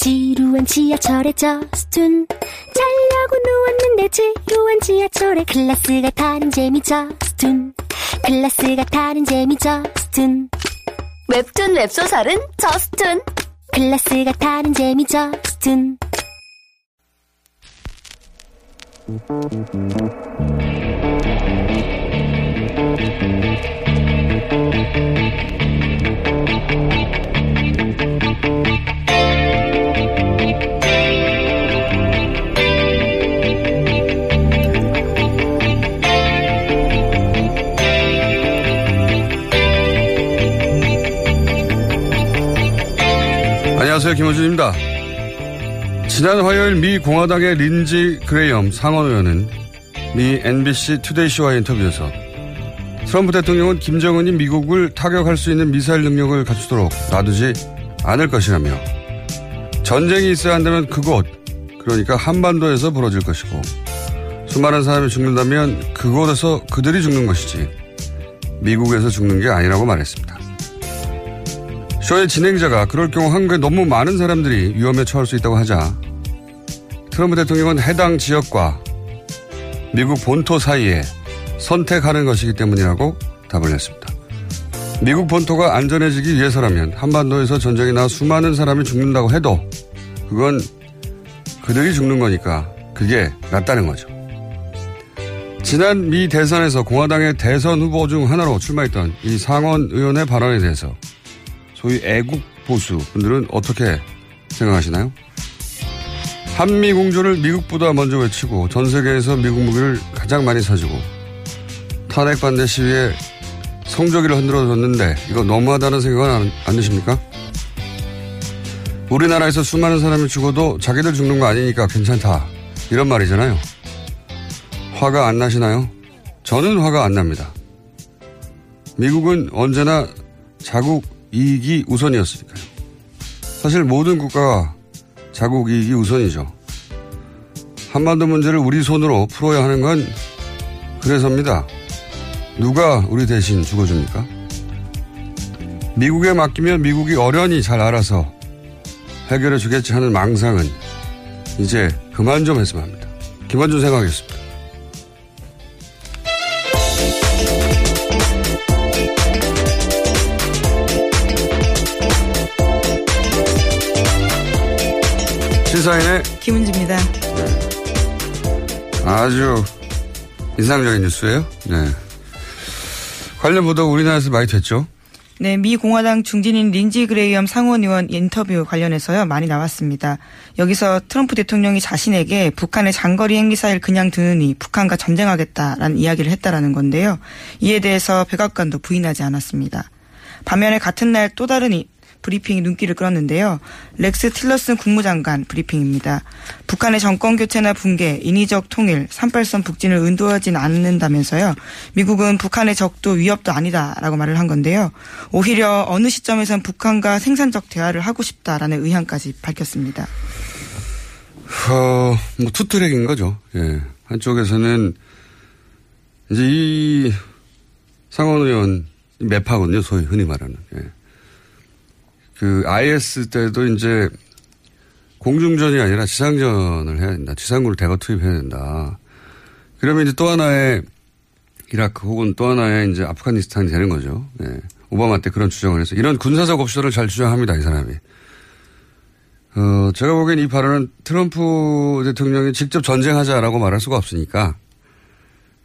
지루한 지하철에 저스툰 자려고 누웠는데 지루한 지하철에 클래스가 타는 재미 저스툰 클래스가 타는 재미 저스툰 웹툰 웹소설은 저스툰 클래스가 타는 재미 저스툰 안녕하세요. 김호준입니다. 지난 화요일 미 공화당의 린지 그레이엄 상원 의원은 미 NBC 투데이쇼와의 인터뷰에서 트럼프 대통령은 김정은이 미국을 타격할 수 있는 미사일 능력을 갖추도록 놔두지 않을 것이라며 전쟁이 있어야 한다면 그곳, 그러니까 한반도에서 벌어질 것이고 수많은 사람이 죽는다면 그곳에서 그들이 죽는 것이지 미국에서 죽는 게 아니라고 말했습니다. 쇼의 진행자가 그럴 경우 한국에 너무 많은 사람들이 위험에 처할 수 있다고 하자 트럼프 대통령은 해당 지역과 미국 본토 사이에 선택하는 것이기 때문이라고 답을 했습니다. 미국 본토가 안전해지기 위해서라면 한반도에서 전쟁이 나 수많은 사람이 죽는다고 해도 그건 그들이 죽는 거니까 그게 낫다는 거죠. 지난 미 대선에서 공화당의 대선 후보 중 하나로 출마했던 이 상원 의원의 발언에 대해서 소위 애국 보수 분들은 어떻게 생각하시나요? 한미 공조를 미국보다 먼저 외치고 전 세계에서 미국 무기를 가장 많이 사주고 탄핵 반대 시위에 성조기를 흔들어 줬는데 이거 너무하다는 생각은 안, 안 드십니까? 우리나라에서 수많은 사람이 죽어도 자기들 죽는 거 아니니까 괜찮다. 이런 말이잖아요. 화가 안 나시나요? 저는 화가 안 납니다. 미국은 언제나 자국 이익이 우선이었으니까요. 사실 모든 국가가 자국 이익이 우선이죠. 한반도 문제를 우리 손으로 풀어야 하는 건 그래서입니다. 누가 우리 대신 죽어줍니까? 미국에 맡기면 미국이 어련히 잘 알아서 해결해 주겠지 하는 망상은 이제 그만 좀 했으면 합니다. 김원준 생각하겠습니다. 시사인의 김은지입니다. 아주 인상적인 뉴스예요. 네. 관련 보도 우리나라에서 많이 됐죠. 네, 미 공화당 중진인 린지 그레이엄 상원 의원 인터뷰 관련해서요 많이 나왔습니다. 여기서 트럼프 대통령이 자신에게 북한의 장거리 핵미사일 그냥 드느니 북한과 전쟁하겠다라는 이야기를 했다라는 건데요. 이에 대해서 백악관도 부인하지 않았습니다. 반면에 같은 날 또 다른 이- 브리핑이 눈길을 끌었는데요. 렉스 틸러슨 국무장관 브리핑입니다. 북한의 정권 교체나 붕괴, 인위적 통일, 38선 북진을 의도하진 않는다면서요. 미국은 북한의 적도 위협도 아니다라고 말을 한 건데요. 오히려 어느 시점에선 북한과 생산적 대화를 하고 싶다라는 의향까지 밝혔습니다. 어, 뭐 two-track인 거죠. 예. 한쪽에서는 이제 이 상원 의원 매파거든요. 소위 흔히 말하는. 예. 그 IS 때도 이제 공중전이 아니라 지상전을 해야 된다. 지상군을 대거 투입해야 된다. 그러면 이제 또 하나의 이라크 혹은 또 하나의 이제 아프가니스탄이 되는 거죠. 예. 오바마 때 그런 주장을 해서 이런 군사적 옵션을 잘 주장합니다. 이 사람이. 어, 제가 보기엔 이 발언은 트럼프 대통령이 직접 전쟁하자라고 말할 수가 없으니까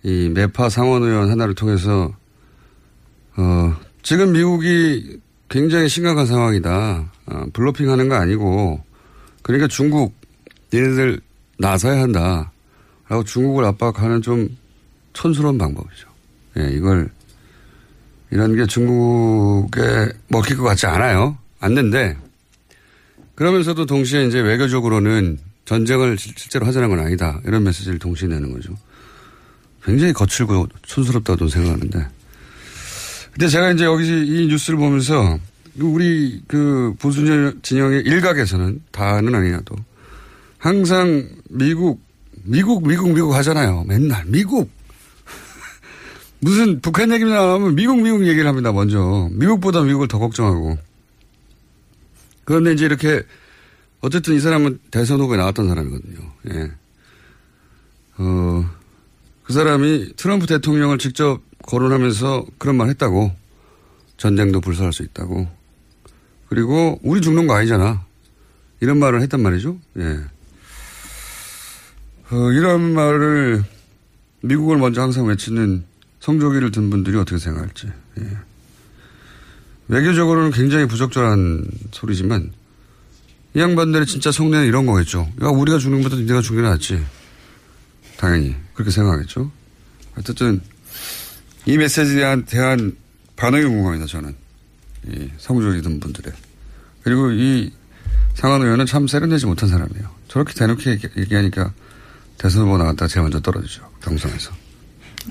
이 매파 상원 의원 하나를 통해서 어, 지금 미국이 굉장히 심각한 상황이다. 어, 블로핑 하는 거 아니고 그러니까 중국 얘네들 나서야 한다. 라고 중국을 압박하는 좀 촌스러운 방법이죠. 예, 이걸 이런 게 중국에 먹힐 것 같지 않아요. 않는데 그러면서도 동시에 이제 외교적으로는 전쟁을 실제로 하자는 건 아니다. 이런 메시지를 동시에 내는 거죠. 굉장히 거칠고 촌스럽다고 생각하는데. 근데 제가 이제 여기서 이 뉴스를 보면서 우리 그 보수 진영의 일각에서는 다는 아니라도 항상 미국, 미국, 미국, 미국 하잖아요. 맨날 미국. 무슨 북한 얘기 나오면 미국, 미국 얘기를 합니다. 먼저. 미국보다 미국을 더 걱정하고. 그런데 이제 이렇게 어쨌든 이 사람은 대선 후보에 나왔던 사람이거든요. 예. 어, 그 사람이 트럼프 대통령을 직접 거론하면서 그런 말 했다고. 전쟁도 불사할 수 있다고. 그리고 우리 죽는 거 아니잖아. 이런 말을 했단 말이죠. 예. 어, 이런 말을 미국을 먼저 항상 외치는 성조기를 든 분들이 어떻게 생각할지. 예. 외교적으로는 굉장히 부적절한 소리지만 이 양반들의 진짜 속내는 이런 거겠죠. 야, 우리가 죽는 것보다 네가 죽는 게 낫지. 당연히 그렇게 생각하겠죠. 어쨌든 이 메시지에 대한, 대한 반응이 궁금합니다. 저는 이 성조기 든 분들의 그리고 이 상한 의원은 참 세련되지 못한 사람이에요. 저렇게 대놓고 얘기, 얘기하니까 대선 후보 나갔다가 제일 먼저 떨어지죠. 경선에서.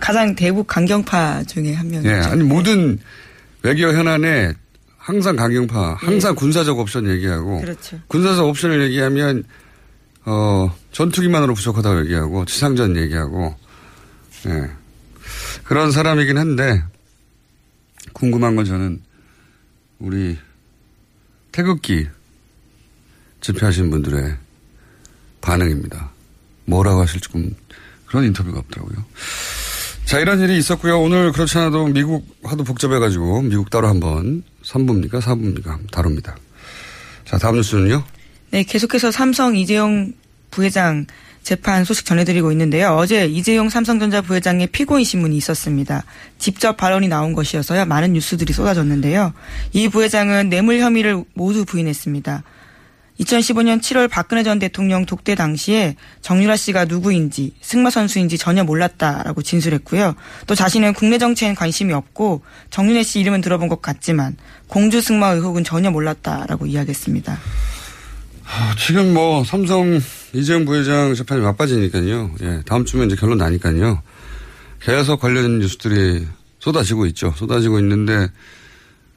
가장 대북 강경파 중에 한 명이죠. 예, 아니 모든 외교 현안에 항상 강경파, 항상 예. 군사적 옵션 얘기하고 그렇죠. 군사적 옵션을 얘기하면 어 전투기만으로 부족하다고 얘기하고 지상전 얘기하고 예. 그런 사람이긴 한데 궁금한 건 저는 우리 태극기 집회하신 분들의 반응입니다. 뭐라고 하실지 좀 그런 인터뷰가 없더라고요. 자, 이런 일이 있었고요. 오늘 그렇지 않아도 미국 하도 복잡해가지고 미국 따로 한번 3부입니까? 4부입니까? 다룹니다. 자, 다음 뉴스는요? 네, 계속해서 삼성 이재용 부회장 재판 소식 전해드리고 있는데요. 어제 이재용 삼성전자 부회장의 피고인 신문이 있었습니다. 직접 발언이 나온 것이어서요. 많은 뉴스들이 쏟아졌는데요. 이 부회장은 뇌물 혐의를 모두 부인했습니다. 2015년 7월 박근혜 전 대통령 독대 당시에 정유라 씨가 누구인지 승마 선수인지 전혀 몰랐다라고 진술했고요. 또 자신은 국내 정치엔 관심이 없고 정윤혜 씨 이름은 들어본 것 같지만 공주 승마 의혹은 전혀 몰랐다라고 이야기했습니다. 아, 지금 뭐 삼성 이재용 부회장 재판이 막빠지니까요. 예, 다음 주면 이제 결론 나니까요. 계속 관련 뉴스들이 쏟아지고 있죠. 쏟아지고 있는데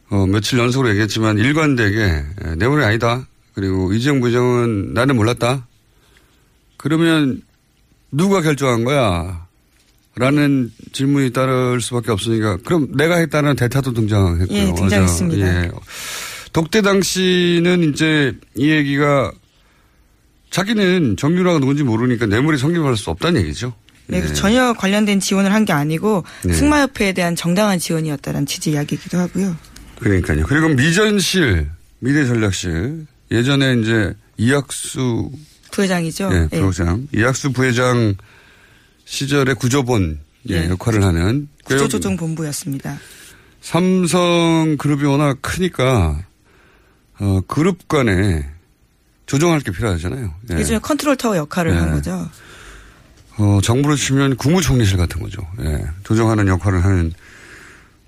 어, 며칠 연속으로 얘기했지만 일관되게 예, 뇌물이 아니다. 그리고 이재용 부회장은 나는 몰랐다. 그러면 누가 결정한 거야? 라는 질문이 따를 수밖에 없으니까 그럼 내가 했다는 대타도 등장했고요. 예, 등장했습니다. 예. 독대 당시는 이제 이 얘기가 자기는 정유라가 누군지 모르니까 뇌물이 성립할 수 없다는 얘기죠. 네, 예. 전혀 관련된 지원을 한 게 아니고 네. 승마협회에 대한 정당한 지원이었다는 취지 이야기이기도 하고요. 그러니까요. 그리고 미전실, 미래전략실 예전에 이제 이학수 부회장이죠. 예, 예. 부회장, 이학수 부회장 시절에 구조본 예, 예. 역할을 하는 구조조정본부였습니다. 삼성 그룹이 워낙 크니까 어, 그룹 간에 조정할 게 필요하잖아요. 예. 예전에 컨트롤 타워 역할을 네. 한 거죠. 어, 정부로 치면 국무총리실 같은 거죠. 예. 조정하는 역할을 하는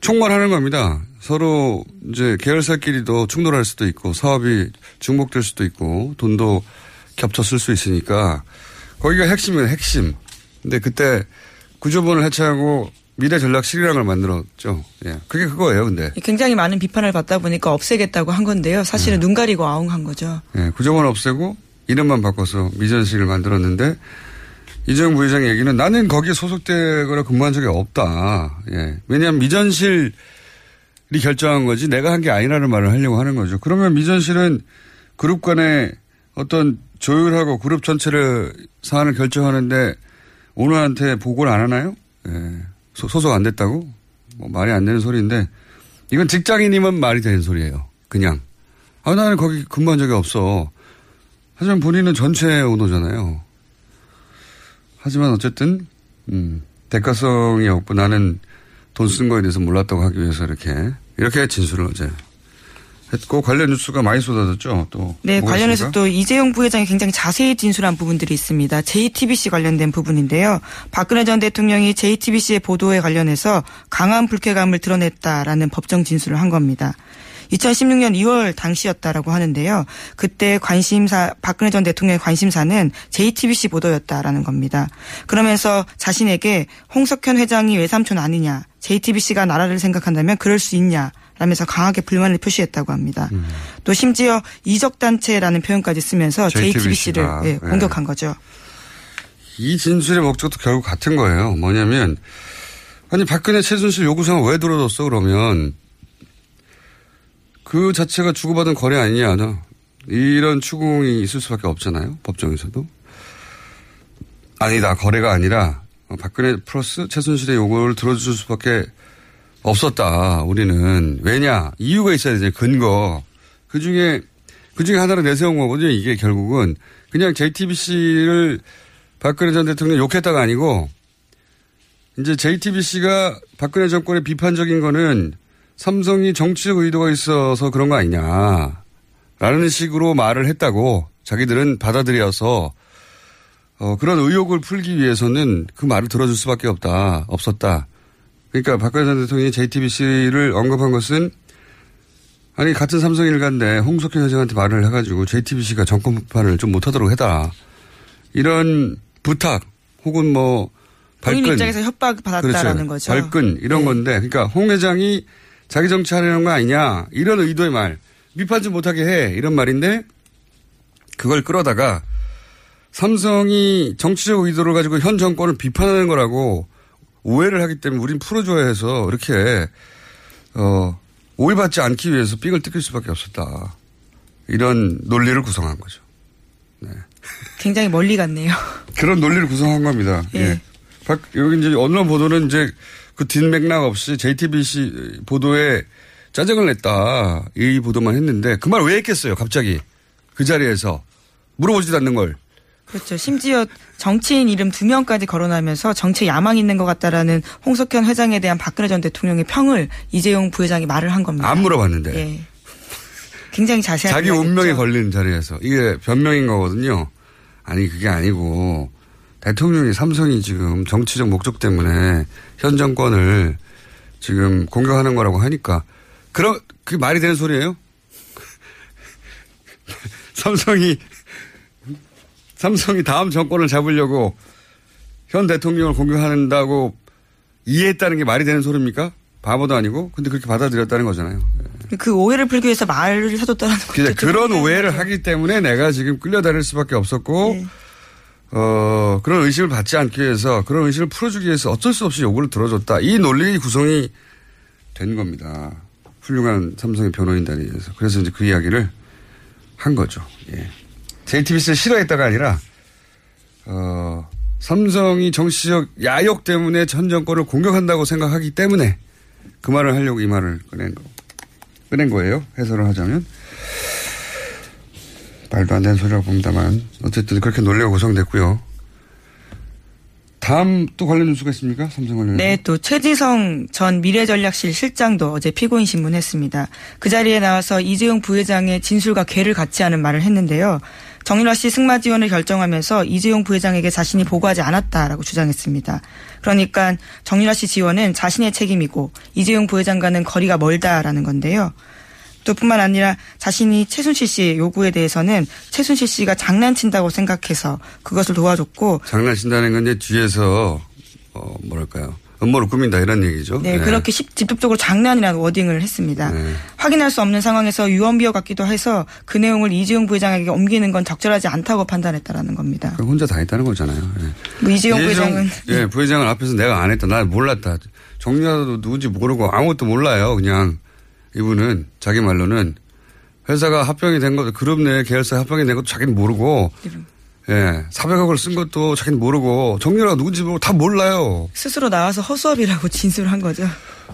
총괄하는 겁니다. 서로 이제 계열사끼리도 충돌할 수도 있고 사업이 중복될 수도 있고 돈도 겹쳐 쓸 수 있으니까 거기가 핵심이에요. 핵심. 근데 그때 구조본을 해체하고 미래전략실이라는 걸 만들었죠. 예. 그게 그거예요. 근데 굉장히 많은 비판을 받다 보니까 없애겠다고 한 건데요. 사실은 눈 가리고 아웅한 거죠. 예. 구조본 없애고 이름만 바꿔서 미전실을 만들었는데 이재용 부회장 얘기는 나는 거기에 소속되거나 근무한 적이 없다. 예. 왜냐하면 미전실이 결정한 거지 내가 한 게 아니라는 말을 하려고 하는 거죠. 그러면 미전실은 그룹 간에 어떤 조율하고 그룹 전체를 사안을 결정하는데 오너한테 보고를 안 하나요? 예. 소, 소속 안 됐다고? 뭐 말이 안 되는 소리인데 이건 직장인이면 말이 되는 소리예요. 그냥. 아, 나는 거기 근무한 적이 없어. 하지만 본인은 전체 오너잖아요. 하지만 어쨌든, 음, 대가성이 없고 나는 돈 쓴 거에 대해서 몰랐다고 하기 위해서 이렇게, 이렇게 진술을 어제 했고 관련 뉴스가 많이 쏟아졌죠. 또. 네, 관련해서 있습니까? 또 이재용 부회장이 굉장히 자세히 진술한 부분들이 있습니다. JTBC 관련된 부분인데요. 박근혜 전 대통령이 JTBC의 보도에 관련해서 강한 불쾌감을 드러냈다라는 법정 진술을 한 겁니다. 2016년 2월 당시였다라고 하는데요. 그때 관심사 박근혜 전 대통령의 관심사는 JTBC 보도였다라는 겁니다. 그러면서 자신에게 홍석현 회장이 외삼촌 아니냐, JTBC가 나라를 생각한다면 그럴 수 있냐. 라면서 강하게 불만을 표시했다고 합니다. 음. 또 심지어 이적 단체라는 표현까지 쓰면서 JTBC JTBC를 예, 예. 공격한 거죠. 이 진술의 목적도 결국 같은 거예요. 뭐냐면, 아니, 박근혜 최순실 요구사항 왜 들어줬어, 그러면. 그 자체가 주고받은 거래 아니냐, 너. 이런 추궁이 있을 수밖에 없잖아요. 법정에서도. 아니다, 거래가 아니라, 어, 박근혜 플러스 최순실의 요구를 들어줄 수밖에 없었다, 우리는. 왜냐? 이유가 있어야 되죠, 근거. 그 중에, 그 중에 하나를 내세운 거거든요, 이게 결국은. 그냥 JTBC를 박근혜 전 대통령 욕했다가 아니고, 이제 JTBC가 박근혜 정권의 비판적인 거는 삼성이 정치적 의도가 있어서 그런 거 아니냐. 라는 식으로 말을 했다고 자기들은 받아들여서 어, 그런 의혹을 풀기 위해서는 그 말을 들어줄 수밖에 없다. 없었다. 그러니까 박근혜 전 대통령이 JTBC를 언급한 것은 아니 같은 삼성 일가인데 홍석현 회장한테 말을 해가지고 JTBC가 정권 비판을 좀 못하도록 해라. 이런 부탁 혹은 뭐 본인 발끈 입장에서 협박 받았다라는 그렇죠. 거죠. 발끈 이런 네. 건데 그러니까 홍 회장이 자기 정치하려는 거 아니냐 이런 의도의 말 비판 좀 못하게 해 이런 말인데 그걸 끌어다가 삼성이 정치적 의도를 가지고 현 정권을 비판하는 거라고 오해를 하기 때문에 우린 풀어줘야 해서 이렇게 어 오해받지 않기 위해서 삑을 뜯길 수밖에 없었다 이런 논리를 구성한 거죠. 굉장히 멀리 갔네요. 그런 논리를 구성한 겁니다. 예. 예. 박, 여기 이제 언론 보도는 이제 그 뒷맥락 없이 JTBC 보도에 짜증을 냈다. 이 보도만 했는데 그 말 왜 했겠어요, 갑자기. 그 자리에서. 물어보지도 않는 걸. 그렇죠. 심지어 정치인 이름 두 명까지 거론하면서 정치에 야망 있는 것 같다라는 홍석현 회장에 대한 박근혜 전 대통령의 평을 이재용 부회장이 말을 한 겁니다. 안 물어봤는데. 예. 굉장히 자세하게 자기. 운명에 걸린 자리에서. 이게 변명인 거거든요. 아니, 그게 아니고 대통령이 삼성이 지금 정치적 목적 때문에 현 정권을 지금 공격하는 거라고 하니까 그런, 그게 말이 되는 소리예요? 삼성이, 삼성이 다음 정권을 잡으려고 현 대통령을 공격한다고 이해했다는 게 말이 되는 소리입니까? 바보도 아니고. 근데 그렇게 받아들였다는 거잖아요. 그 오해를 풀기 위해서 말을 사줬다라는 거죠. 그런 오해를 하기 때문에 내가 지금 끌려다닐 수밖에 없었고, 네. 어, 그런 의심을 받지 않기 위해서, 그런 의심을 풀어주기 위해서 어쩔 수 없이 요구를 들어줬다. 이 논리 구성이 된 겁니다. 훌륭한 삼성의 변호인단위에서. 그래서 이제 그 이야기를 한 거죠. 예. JTBC를 싫어했다가 아니라, 어, 삼성이 정치적 야욕 때문에 전 정권을 공격한다고 생각하기 때문에 그 말을 하려고 이 말을 꺼낸 거. 꺼낸 거예요. 해설을 하자면. 말도 안 되는 소리라고 봅니다만. 어쨌든 그렇게 논리가 구성됐고요. 다음 또 관련 뉴스가 있습니까? 삼성 관련. 네, 또 최지성 전 미래전략실 실장도 어제 피고인 신문했습니다. 그 자리에 나와서 이재용 부회장의 진술과 괴를 같지 않은 말을 했는데요. 정유라 씨 승마 지원을 결정하면서 이재용 부회장에게 자신이 보고하지 않았다라고 주장했습니다. 그러니까 정유라 씨 지원은 자신의 책임이고 이재용 부회장과는 거리가 멀다라는 건데요. 또 뿐만 아니라 자신이 최순실 씨의 요구에 대해서는 최순실 씨가 장난친다고 생각해서 그것을 도와줬고 장난친다는 건 이제 뒤에서, 어, 뭐랄까요. 음모를 꾸민다 이런 얘기죠. 네, 그렇게 십- 직접적으로 장난이라는 워딩을 했습니다. 확인할 수 없는 상황에서 유언비어 같기도 해서 그 내용을 이재용 부회장에게 옮기는 건 적절하지 않다고 판단했다라는 겁니다. 그럼 혼자 다 했다는 거잖아요. 예. 뭐 이재용 이재용, 부회장은 예, 부회장은 앞에서 내가 안 했다. 나 몰랐다. 정리하도 누군지 모르고 아무것도 몰라요. 그냥 이분은 자기 말로는 회사가 합병이 된 것도 그룹 내 계열사 합병이 된 것도 자기는 모르고 예, 400억을 쓴 것도 자기는 모르고 정유라가 누군지 모르고 다 몰라요. 스스로 나와서 허수아비라고 진술한 거죠.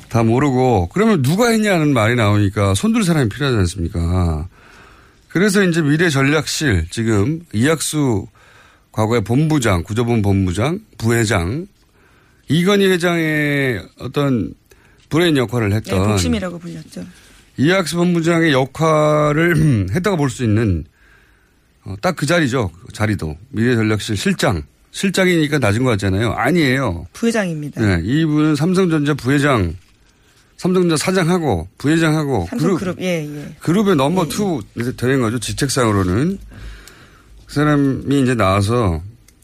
다 모르고 그러면 누가 했냐는 말이 나오니까 손들 사람이 필요하지 않습니까? 그래서 이제 미래 전략실 지금 이학수 과거의 본부장, 구조본 본부장, 부회장 이건희 회장의 어떤 브레인 역할을 네, 했던 복심이라고 불렸죠. 이학수 본부장의 역할을 했다고 볼 수 있는 어, 딱 그 자리죠. 그 자리도 미래전략실 실장 실장이니까 낮은 것 같잖아요. 아니에요. 부회장입니다. 네, 이분은 삼성전자 부회장, 삼성전자 사장하고 부회장하고 삼성그룹, 예, 예. 그룹의 number two 되는 거죠. 직책상으로는 그 사람이 이제 나와서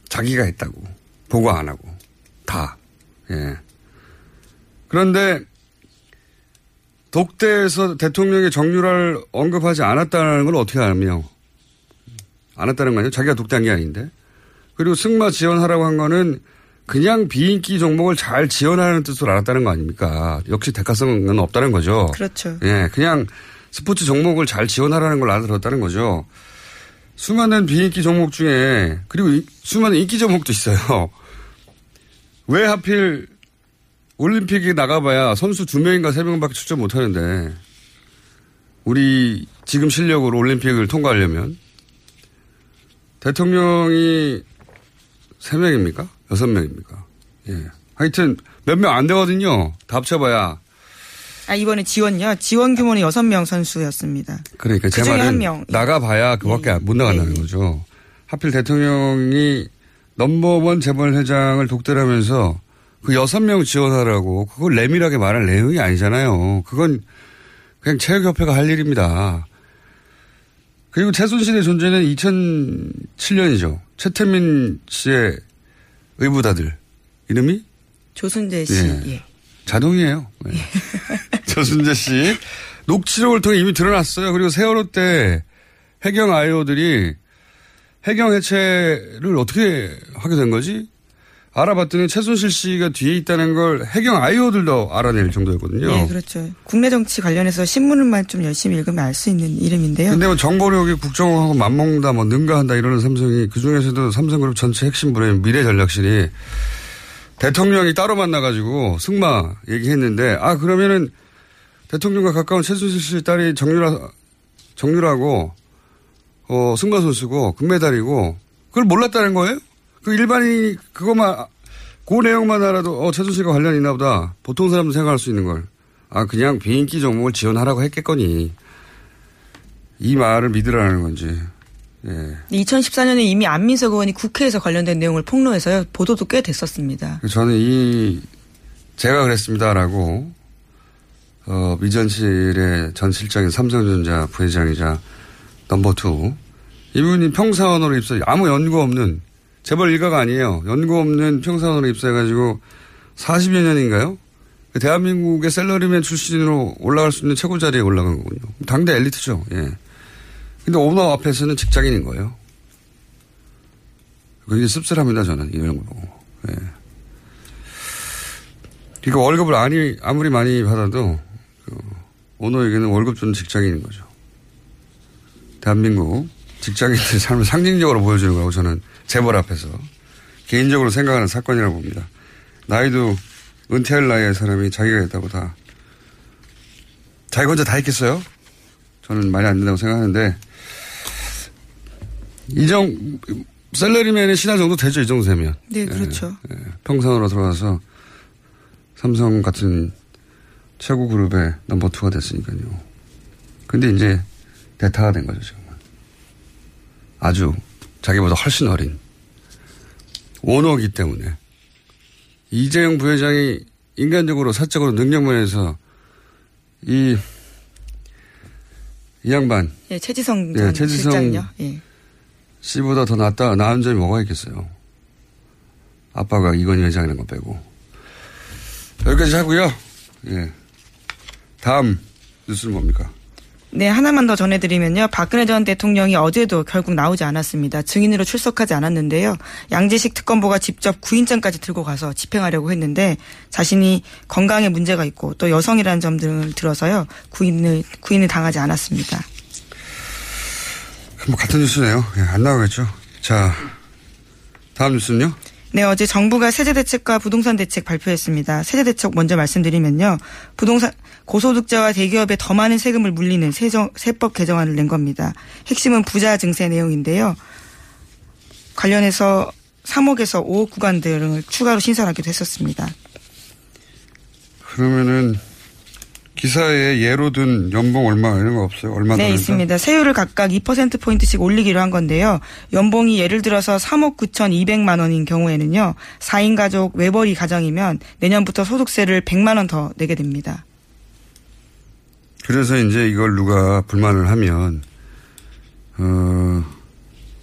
자기가 했다고 보고 안 하고 다. 예. 그런데 독대에서 대통령의 정유라를 언급하지 않았다는 걸 어떻게 알며 않았다는 거 아니에요? 자기가 독대한 게 아닌데. 그리고 승마 지원하라고 한 거는 그냥 비인기 종목을 잘 지원하는 뜻으로 알았다는 거 아닙니까? 역시 대가성은 없다는 거죠. 그렇죠. 예, 그냥 스포츠 종목을 잘 지원하라는 걸 알아들었다는 거죠. 수많은 비인기 종목 중에 그리고 이- 수많은 인기 종목도 있어요. 왜 하필 올림픽에 나가봐야 선수 두 명인가 세 명밖에 출전 못 하는데 우리 지금 실력으로 올림픽을 통과하려면 대통령이 세 명입니까? 여섯 명입니까? 예. 하여튼 몇 명 안 되거든요. 다 합쳐봐야. 아, 이번에 지원요. 지원 규모는 6명 선수였습니다. 그러니까 제 그중에 말은 한 명. 나가봐야 그밖에 못 나간다는 거죠. 하필 대통령이 넘버원 재벌 회장을 독대하면서 그 여섯 명 지원하라고 그걸 내밀하게 말할 내용이 아니잖아요. 그건 그냥 체육협회가 할 일입니다. 그리고 최순실의 존재는 2007년이죠. 최태민 씨의 의붓아들 이름이 조순재 씨. 예. 예. 자동이에요. 네. 조순제 씨. 녹취록을 통해 이미 드러났어요. 그리고 세월호 때 해경 IO들이 해경 해체를 어떻게 하게 된 거지? 알아봤더니 최순실 씨가 뒤에 있다는 걸 해경 IO들도 알아낼 정도였거든요. 예, 그렇죠. 국내 정치 관련해서 신문만 좀 열심히 읽으면 알 수 있는 이름인데요. 근데 뭐 정보력이 국정하고 맞먹는다, 뭐 능가한다 이러는 삼성이 그 중에서도 삼성그룹 전체 핵심 브레인 미래전략실이 대통령이 따로 만나가지고 승마 얘기했는데 아 그러면은 대통령과 가까운 최순실 씨 딸이 정유라 정유라고 어 승마 선수고 금메달이고 그걸 몰랐다는 거예요? 그 일반인이 그것만 그 내용만 알아도 어 최순실과 관련 있나 보다 보통 사람도 생각할 수 있는 걸 아 그냥 비인기 종목을 지원하라고 했겠거니 이 말을 믿으라는 건지 예. 2014년에 이미 안민석 의원이 국회에서 관련된 내용을 폭로해서요. 보도도 꽤 됐었습니다. 저는 이 제가 그랬습니다라고 어, 미전실의 전 실장인 삼성전자 부회장이자 number two 이분이 평사원으로 입사 아무 연고 없는 재벌 일가가 아니에요. 연고 없는 평사원으로 입사해가지고 40여 년인가요? 그 대한민국의 샐러리맨 출신으로 올라갈 수 있는 최고 자리에 올라간 거군요. 당대 엘리트죠. 예. 근데 오너 앞에서는 직장인인 거예요. 굉장히 씁쓸합니다, 저는 이런 거 보고. 예. 그러니까 월급을 아니, 아무리 많이 받아도 그 오너에게는 월급 주는 직장인인 거죠. 대한민국 직장인들 삶을 상징적으로 보여주는 거라고 저는 재벌 앞에서 개인적으로 생각하는 사건이라고 봅니다. 나이도 은퇴할 나이의 사람이 자기가 했다고 다 자기 혼자 다 했겠어요? 저는 말이 안 된다고 생각하는데 이정 셀러리맨의 신화 정도 되죠 이 정도 되면 네, 그렇죠. 예, 평산으로 들어가서 삼성 같은 최고 그룹의 넘버 투가 됐으니까요. 근데 이제 대타가 된 거죠 지금은 아주 자기보다 훨씬 어린 오너기 때문에 이재용 부회장이 인간적으로 사적으로 능력 면에서 이, 이 양반 예, 최지성 예, 전 최지성. 예. 씨보다 더 낫다, 나은 점이 뭐가 있겠어요. 아빠가 이건희 회장이라는 거 빼고. 여기까지 하고요. 예. 다음 뉴스는 뭡니까? 네, 하나만 더 전해드리면요. 박근혜 전 대통령이 어제도 결국 나오지 않았습니다. 증인으로 출석하지 않았는데요. 양재식 특검보가 직접 구인장까지 들고 가서 집행하려고 했는데 자신이 건강에 문제가 있고 또 여성이라는 점 등을 들어서요. 구인을, 구인을 당하지 않았습니다. 뭐 같은 뉴스네요. 예, 안 나오겠죠. 자, 다음 뉴스는요? 네, 어제 정부가 세제 대책과 부동산 대책 발표했습니다. 세제 대책 먼저 말씀드리면요. 부동산 고소득자와 대기업에 더 많은 세금을 물리는 세정, 세법 개정안을 낸 겁니다. 핵심은 부자 증세 내용인데요. 관련해서 3억에서 5억 구간 등을 추가로 신설하기도 했었습니다. 그러면은 기사에 예로 든 연봉 얼마 이런 거 없어요? 얼마 네, 더 있습니다. 세율을 각각 2%포인트씩 올리기로 한 건데요. 연봉이 예를 들어서 3억 9,200만 원인 경우에는요. 4인 가족 외벌이 가정이면 내년부터 소득세를 100만 원 더 내게 됩니다. 그래서 이제 이걸 누가 불만을 하면 어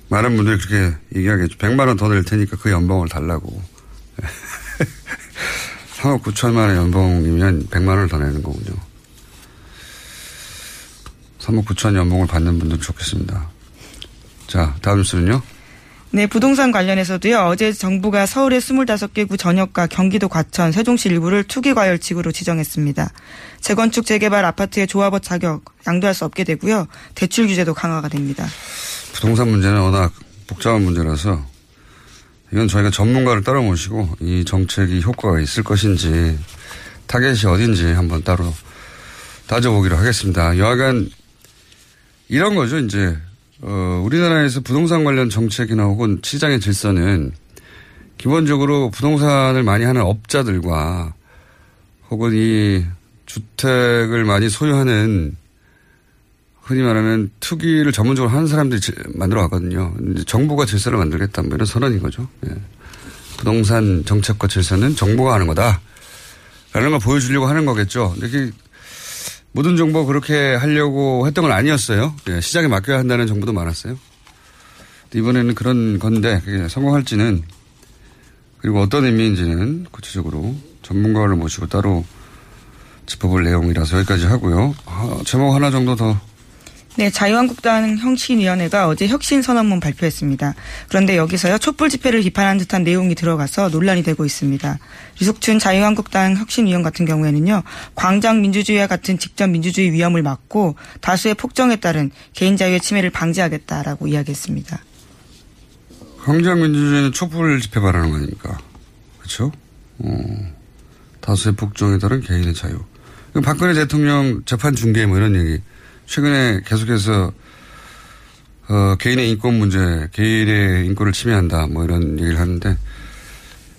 많은 분들이 그렇게 얘기하겠죠. 100만 원 더 낼 테니까 그 연봉을 달라고. 3억 9천만 원 연봉이면 100만 원을 더 내는 거군요. 3억 9천 연봉을 받는 분들 좋겠습니다. 자, 다음 뉴스는요? 네, 부동산 관련해서도요. 어제 정부가 서울의 25개 구 전역과 경기도 과천, 세종시 일부를 투기 과열지구로 지정했습니다. 재건축, 재개발 아파트의 조합원 자격 양도할 수 없게 되고요. 대출 규제도 강화가 됩니다. 부동산 문제는 워낙 복잡한 문제라서 이건 저희가 전문가를 따로 모시고 이 정책이 효과가 있을 것인지 타겟이 어딘지 한번 따로 따져보기로 하겠습니다. 여하간 이런 거죠. 이제 어, 우리나라에서 부동산 관련 정책이나 혹은 시장의 질서는 기본적으로 부동산을 많이 하는 업자들과 혹은 이 주택을 많이 소유하는 흔히 말하면 투기를 전문적으로 하는 사람들이 만들어 왔거든요. 정부가 질서를 만들겠다 뭐 이런 선언인 거죠. 예. 부동산 정책과 질서는 정부가 하는 거다. 라는 걸 보여주려고 하는 거겠죠. 근데 모든 정부가 그렇게 하려고 했던 건 아니었어요. 예. 시장에 맡겨야 한다는 정부도 많았어요. 이번에는 그런 건데 성공할지는 그리고 어떤 의미인지는 구체적으로 전문가를 모시고 따로 짚어볼 내용이라서 여기까지 하고요. 아, 제목 하나 정도 더 네, 자유한국당 혁신위원회가 어제 혁신 선언문 발표했습니다. 그런데 여기서요 촛불 집회를 비판한 듯한 내용이 들어가서 논란이 되고 있습니다. 유석춘 자유한국당 혁신위원 같은 경우에는요 광장 민주주의와 같은 직접 민주주의 위험을 막고 다수의 폭정에 따른 개인 자유의 침해를 방지하겠다라고 이야기했습니다. 광장 민주주의는 촛불 집회 말하는 거 아닙니까? 그렇죠? 어, 다수의 폭정에 따른 개인의 자유. 박근혜 대통령 재판 중계 뭐 이런 얘기. 최근에 계속해서 어, 개인의 인권 문제, 개인의 인권을 침해한다, 뭐 이런 얘기를 하는데,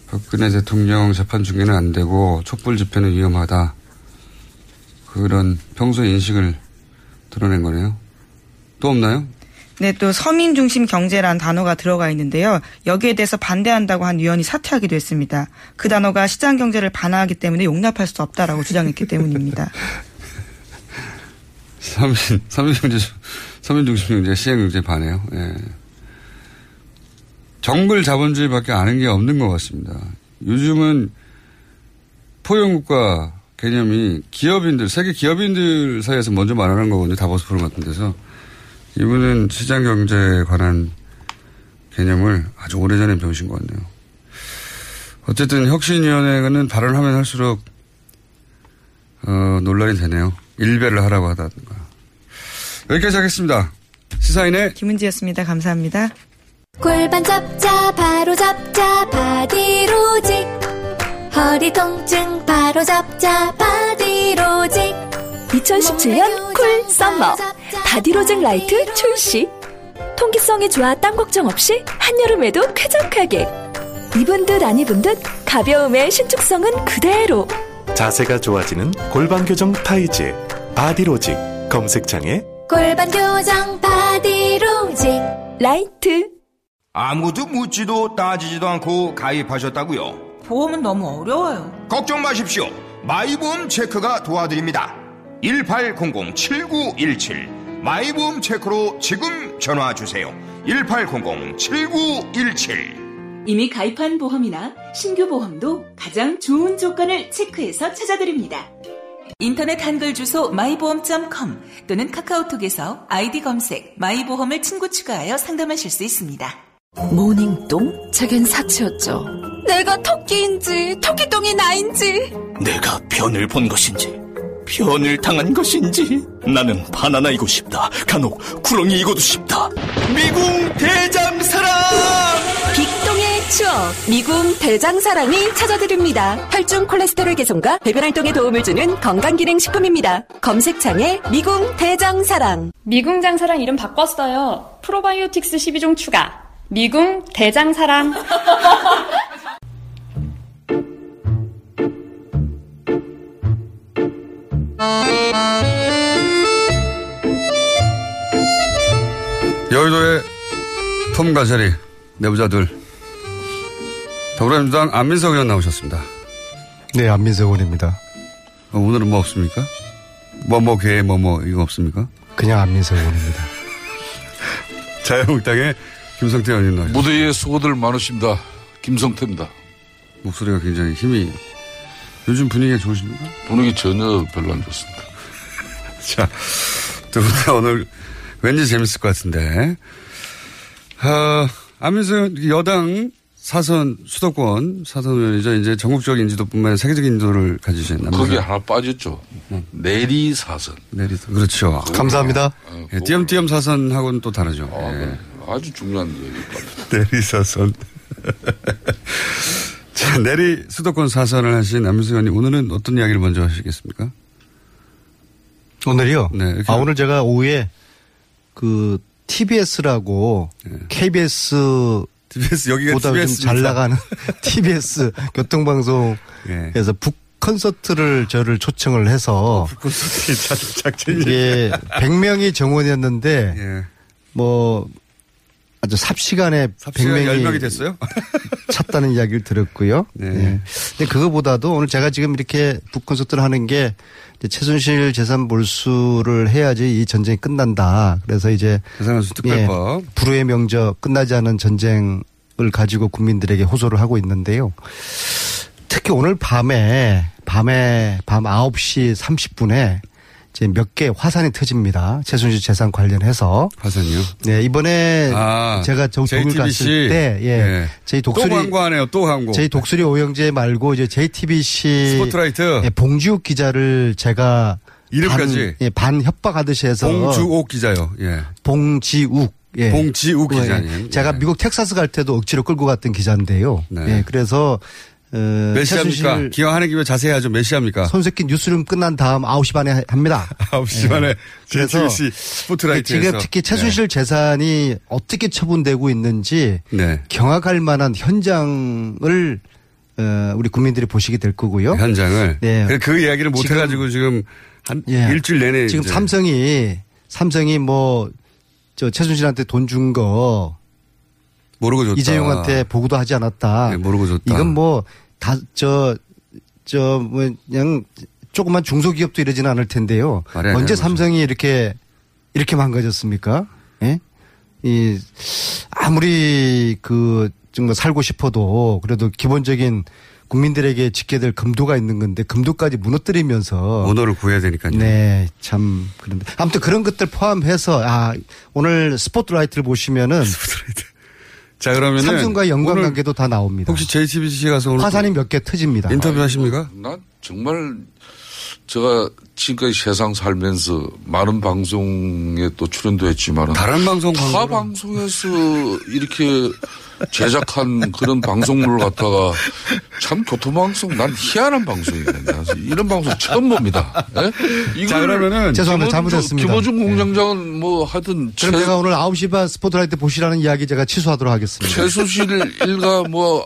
박근혜 대통령 재판 중계는 안 되고, 촛불 집회는 위험하다. 그런 평소 인식을 드러낸 거네요. 또 없나요? 네, 또 서민 중심 경제란 단어가 들어가 있는데요. 여기에 대해서 반대한다고 한 위원이 사퇴하기도 했습니다. 그 단어가 시장 경제를 반하기 때문에 용납할 수 없다라고 주장했기 때문입니다. 서민, 서민경제, 서민중심 경제, 시행 경제 반해요. 예. 정글 자본주의밖에 아는 게 없는 것 같습니다. 요즘은 포용국가 개념이 기업인들, 세계 기업인들 사이에서 먼저 말하는 거거든요. 다보스 포럼 같은 데서. 이분은 시장 경제에 관한 개념을 아주 오래전에 배우신 것 같네요. 어쨌든 혁신위원회는 발언하면 할수록 어, 논란이 되네요. 일베를 하라고 하다든가. 여기까지 하겠습니다. 시사인의 김은지였습니다. 감사합니다. 골반 잡자 바로 잡자 바디로직 허리 통증 바로 잡자 바디로직 2017년 cool summer 바디로직 라이트 출시 통기성이 좋아 땀 걱정 없이 한여름에도 쾌적하게 입은 듯 안 입은 듯 가벼움의 신축성은 그대로 자세가 좋아지는 골반 교정 타이즈 바디로직 검색창에 골반 교정 바디로직 라이트 아무도 묻지도 따지지도 않고 가입하셨다고요? 보험은 너무 어려워요. 걱정 마십시오. 마이보험 체크가 도와드립니다. 1800-7917 마이보험 체크로 지금 전화 주세요. 1800-7917 이미 가입한 보험이나 신규 보험도 가장 좋은 조건을 체크해서 찾아드립니다. 인터넷 한글 주소 마이보험.com 또는 카카오톡에서 아이디 검색 마이보험을 친구 추가하여 상담하실 수 있습니다. 모닝똥? 제겐 사치였죠. 내가 토끼인지 토끼똥이 나인지 내가 변을 본 것인지 변을 당한 것인지 나는 바나나이고 싶다. 간혹 구렁이이고도 싶다. 미궁! 빅똥의 추억 미궁 대장사랑이 찾아드립니다. 혈중 콜레스테롤 개선과 배변 활동에 도움을 주는 건강기능식품입니다. 검색창에 미궁 대장사랑 미궁 장사랑 이름 바꿨어요. 프로바이오틱스 12종 추가. 미궁 대장사랑. 여의도의 톰과 제리 내부자들 더불어민주당 안민석 의원 나오셨습니다. 네, 안민석 의원입니다. 어, 오늘은 뭐 없습니까? 뭐뭐 개 뭐뭐 이거 없습니까? 그냥 안민석 의원입니다. 자유한국당의 김성태 의원님 나오셨습니다. 무대에 수고들 많으십니다. 김성태입니다. 목소리가 굉장히 힘이 요즘 분위기가 좋으십니까? 분위기 전혀 별로 안 좋습니다. 자, 두 분 다 오늘 왠지 재밌을 것 같은데. 어, 안민석 여당 사선 수도권 사선 의원이죠. 이제 전국적인 인지도뿐만 아니라 세계적인 인지도를 가지신 남자. 거기 하나 빠졌죠. 내리 사선. 내리 그렇죠. 감사합니다. 예, 띄엄띄엄 사선하고는 또 다르죠. 아, 예. 네. 아주 중요한 얘기. 내리 사선. 자, 내리 수도권 사선을 하신 안민석 의원님 오늘은 어떤 이야기를 먼저 하시겠습니까? 오늘이요? 네. 아, 오늘 제가 오후에 그 TBS라고 KBS TBS 여기가 보다 좀 TBS. 잘 나가는 TBS 교통방송에서 예. 북 콘서트를 저를 초청을 해서 콘서트 작전이 이게 100명이 정원이었는데 예. 뭐 아주 삽시간에 삽시간에 100명이 10명이 됐어요? 찼다는 이야기를 들었고요. 네. 예. 근데 그거보다도 오늘 제가 지금 이렇게 북 콘서트를 하는 게 이제 최순실 재산 몰수를 해야지 이 전쟁이 끝난다. 그래서 이제 재산 몰수 특별법. 예, 불후의 명저 끝나지 않은 전쟁을 가지고 국민들에게 호소를 하고 있는데요. 특히 오늘 밤에 밤에 밤 9시 30분에 이제 몇 개 화산이 터집니다. 최순실 재산 관련해서. 화산이요? 네, 이번에 아, 제가 JTBC. 갔을 때 예. 예. 저희 독수리 또 광고하네요. 또 광고. 저희 독수리 오영재 말고 이제 JTBC 스포트라이트. 예, 봉지욱 기자를 제가 이름까지? 반, 예, 반 협박하듯이 해서 봉주옥 기자요. 예. 봉지욱 예. 봉지욱 예, 기자님. 제가 예. 미국 텍사스 갈 때도 억지로 끌고 갔던 기자인데요. 네. 예, 그래서 어, 몇 시합니까? 기왕하는 김에 자세히 하죠. 몇 시합니까? 손새끼 뉴스룸 끝난 다음 9시 반에 합니다. 9시 반에 그래서 스포트라이트에서. 지금 특히 최순실 재산이 어떻게 처분되고 있는지 네. 경악할 만한 현장을 어, 우리 국민들이 보시게 될 거고요. 현장을. 네. 그, 그 이야기를 못 해가지고 지금 한 예. 일주일 내내 지금 이제 삼성이 삼성이 뭐 저 최순실한테 돈 준 거 모르고 줬다. 이재용한테 보고도 하지 않았다. 네, 모르고 줬다. 이건 뭐다저저 뭐 그냥 조그만 중소기업도 이러지는 않을 텐데요. 언제. 삼성이 이렇게 이렇게 망가졌습니까? 예? 이 아무리 그 정말 살고 싶어도 그래도 기본적인 국민들에게 지켜야 될 금도가 있는 건데 금도까지 무너뜨리면서 언어를 구해야 되니까요. 네, 참 그런데 아무튼 그런 것들 포함해서 아 오늘 스포트라이트를 보시면은 자 그러면은 삼성과 연관 관계도 다 나옵니다. 혹시 JTBC 가서 오늘 화산이 몇 개 터집니다. 인터뷰 하십니까? 난 정말 제가 지금까지 세상 살면서 많은 방송에 또 출연도 했지만 다른 방송 타 광고를- 방송에서 이렇게 제작한 그런 방송물을 갖다가 참 교통방송 난 희한한 방송이거든요. 이런 방송 처음 봅니다. 예? 이걸 자, 그러면은 죄송합니다. 잘못했습니다. 김어준 공장장은 뭐 하여튼 그럼 최- 제가 오늘 9시 반 스포트라이트 보시라는 이야기 제가 취소하도록 하겠습니다. 최순실 일가 뭐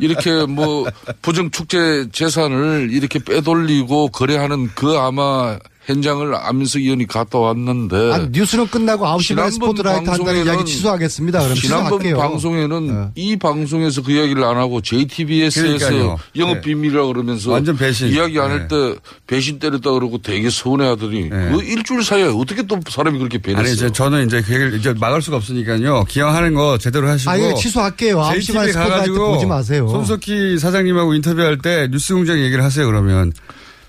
이렇게 뭐 부정 축제 재산을 이렇게 빼돌리고 거래하는 그 아마 현장을 안민석 의원이 갔다 왔는데 아니, 뉴스는 끝나고 9시 반에 지난번 스포트라이트 한다는 이야기 취소하겠습니다. 그럼 지난번 취소할게요. 방송에는 이 방송에서 그 이야기를 안 하고 JTBS에서 그러니까요. 영업 네. 비밀이라 그러면서 완전 배신. 이야기 안할 네. 때 배신 때렸다 그러고 되게 서운해하더니 그 일주일 사이에 어떻게 또 사람이 그렇게 아니, 변했어요? 이제 저는 이제 그 얘기를 이제 막을 수가 없으니까요. 기왕하는 거 제대로 하시고. 아, 예, 취소할게요. 9시 JTBC 반에 스포트라이트 가가지고 보지 마세요. 손석희 사장님하고 인터뷰할 때 뉴스공장 얘기를 하세요, 그러면.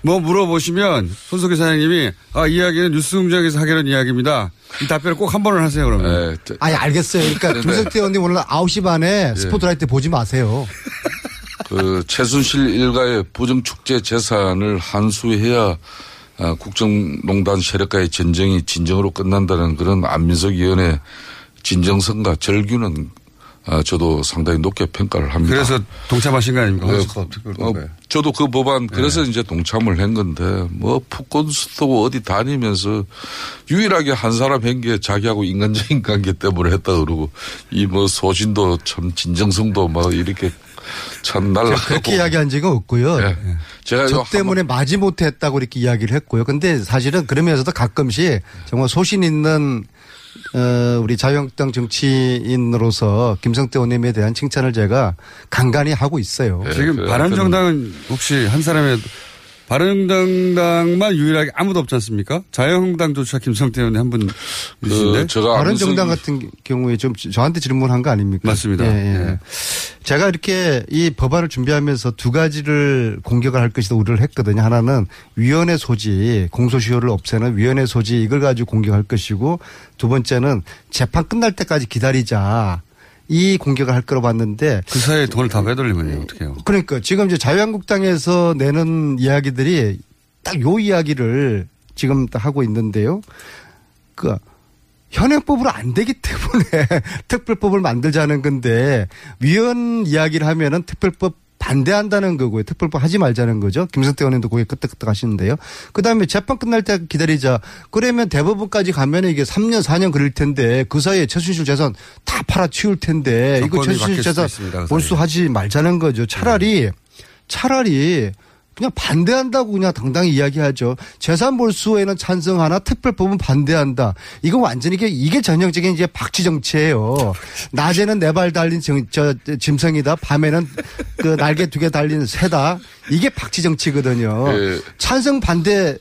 뭐 물어보시면 손석희 사장님이 아, 이 이야기는 뉴스공장에서 하기로 이야기입니다. 이 답변을 꼭 한 번을 하세요, 그러면. 아니, 알겠어요. 그러니까 네. 김석태 의원님 오늘 9시 반에 예. 스포트라이트 보지 마세요. 그 최순실 일가의 부정축제 재산을 환수해야 아, 국정농단 세력과의 전쟁이 진정으로 끝난다는 그런 안민석 의원의 진정성과 절규는 아, 저도 상당히 높게 평가를 합니다. 그래서 동참하신 거 아닙니까? 네, 어, 법에. 저도 그 법안 그래서 이제 동참을 한 건데 뭐 푸콘스도 어디 다니면서 유일하게 한 사람 한 게 자기하고 인간적인 관계 때문에 했다 그러고 이 뭐 소신도 참 진정성도 막 이렇게 참 날라가고 그렇게 이야기한 적은 없고요. 네. 제가 저 때문에 마지 못했다고 이렇게 이야기를 했고요. 근데 사실은 그러면서도 가끔씩 정말 소신 있는 어, 우리 자유한국당 정치인으로서 김성태 의원님에 대한 칭찬을 제가 간간히 하고 있어요. 네, 지금 바른정당은 혹시 한 사람의 바른정당만 유일하게 아무도 없지 않습니까? 자유한국당조차 김성태 의원이 한분 계신데. 다른 정당 같은 경우에 좀 저한테 질문한 거 아닙니까? 맞습니다. 예, 예. 예. 제가 이렇게 이 법안을 준비하면서 두 가지를 공격을 할 것이다 우려를 했거든요. 하나는 위원회 소지, 공소시효를 없애는 위원회 소지 이걸 가지고 공격할 것이고 두 번째는 재판 끝날 때까지 기다리자. 이 공격을 할 거로 봤는데 그 사이에 돈을 다 빼돌리면 어떻게 해요? 그러니까 지금 이제 자유한국당에서 내는 이야기들이 딱 요 이야기를 지금 딱 하고 있는데요. 그 현행법으로 안 되기 때문에 특별법을 만들자는 건데 위헌 이야기를 하면은 특별법 반대한다는 거고요. 특별법 하지 말자는 거죠. 김성태 의원님도 거기에 끄떡끄떡 하시는데요. 그 다음에 재판 끝날 때 기다리자. 그러면 대법원까지 가면 이게 3년, 4년 그럴 텐데 그 사이에 최순실 재산 다 팔아치울 텐데 이거 최순실 재산 있습니다, 그 몰수하지 말자는 거죠. 차라리 차라리 그냥 반대한다고 그냥 당당히 이야기하죠. 재산 몰수에는 찬성하나 특별법은 반대한다. 이거 완전히 이게, 이게 전형적인 이제 박쥐 정치예요. 낮에는 네 발 달린 정, 저, 짐승이다. 밤에는 그 날개 두 개 달린 새다. 이게 박쥐 정치거든요. 예. 찬성 반대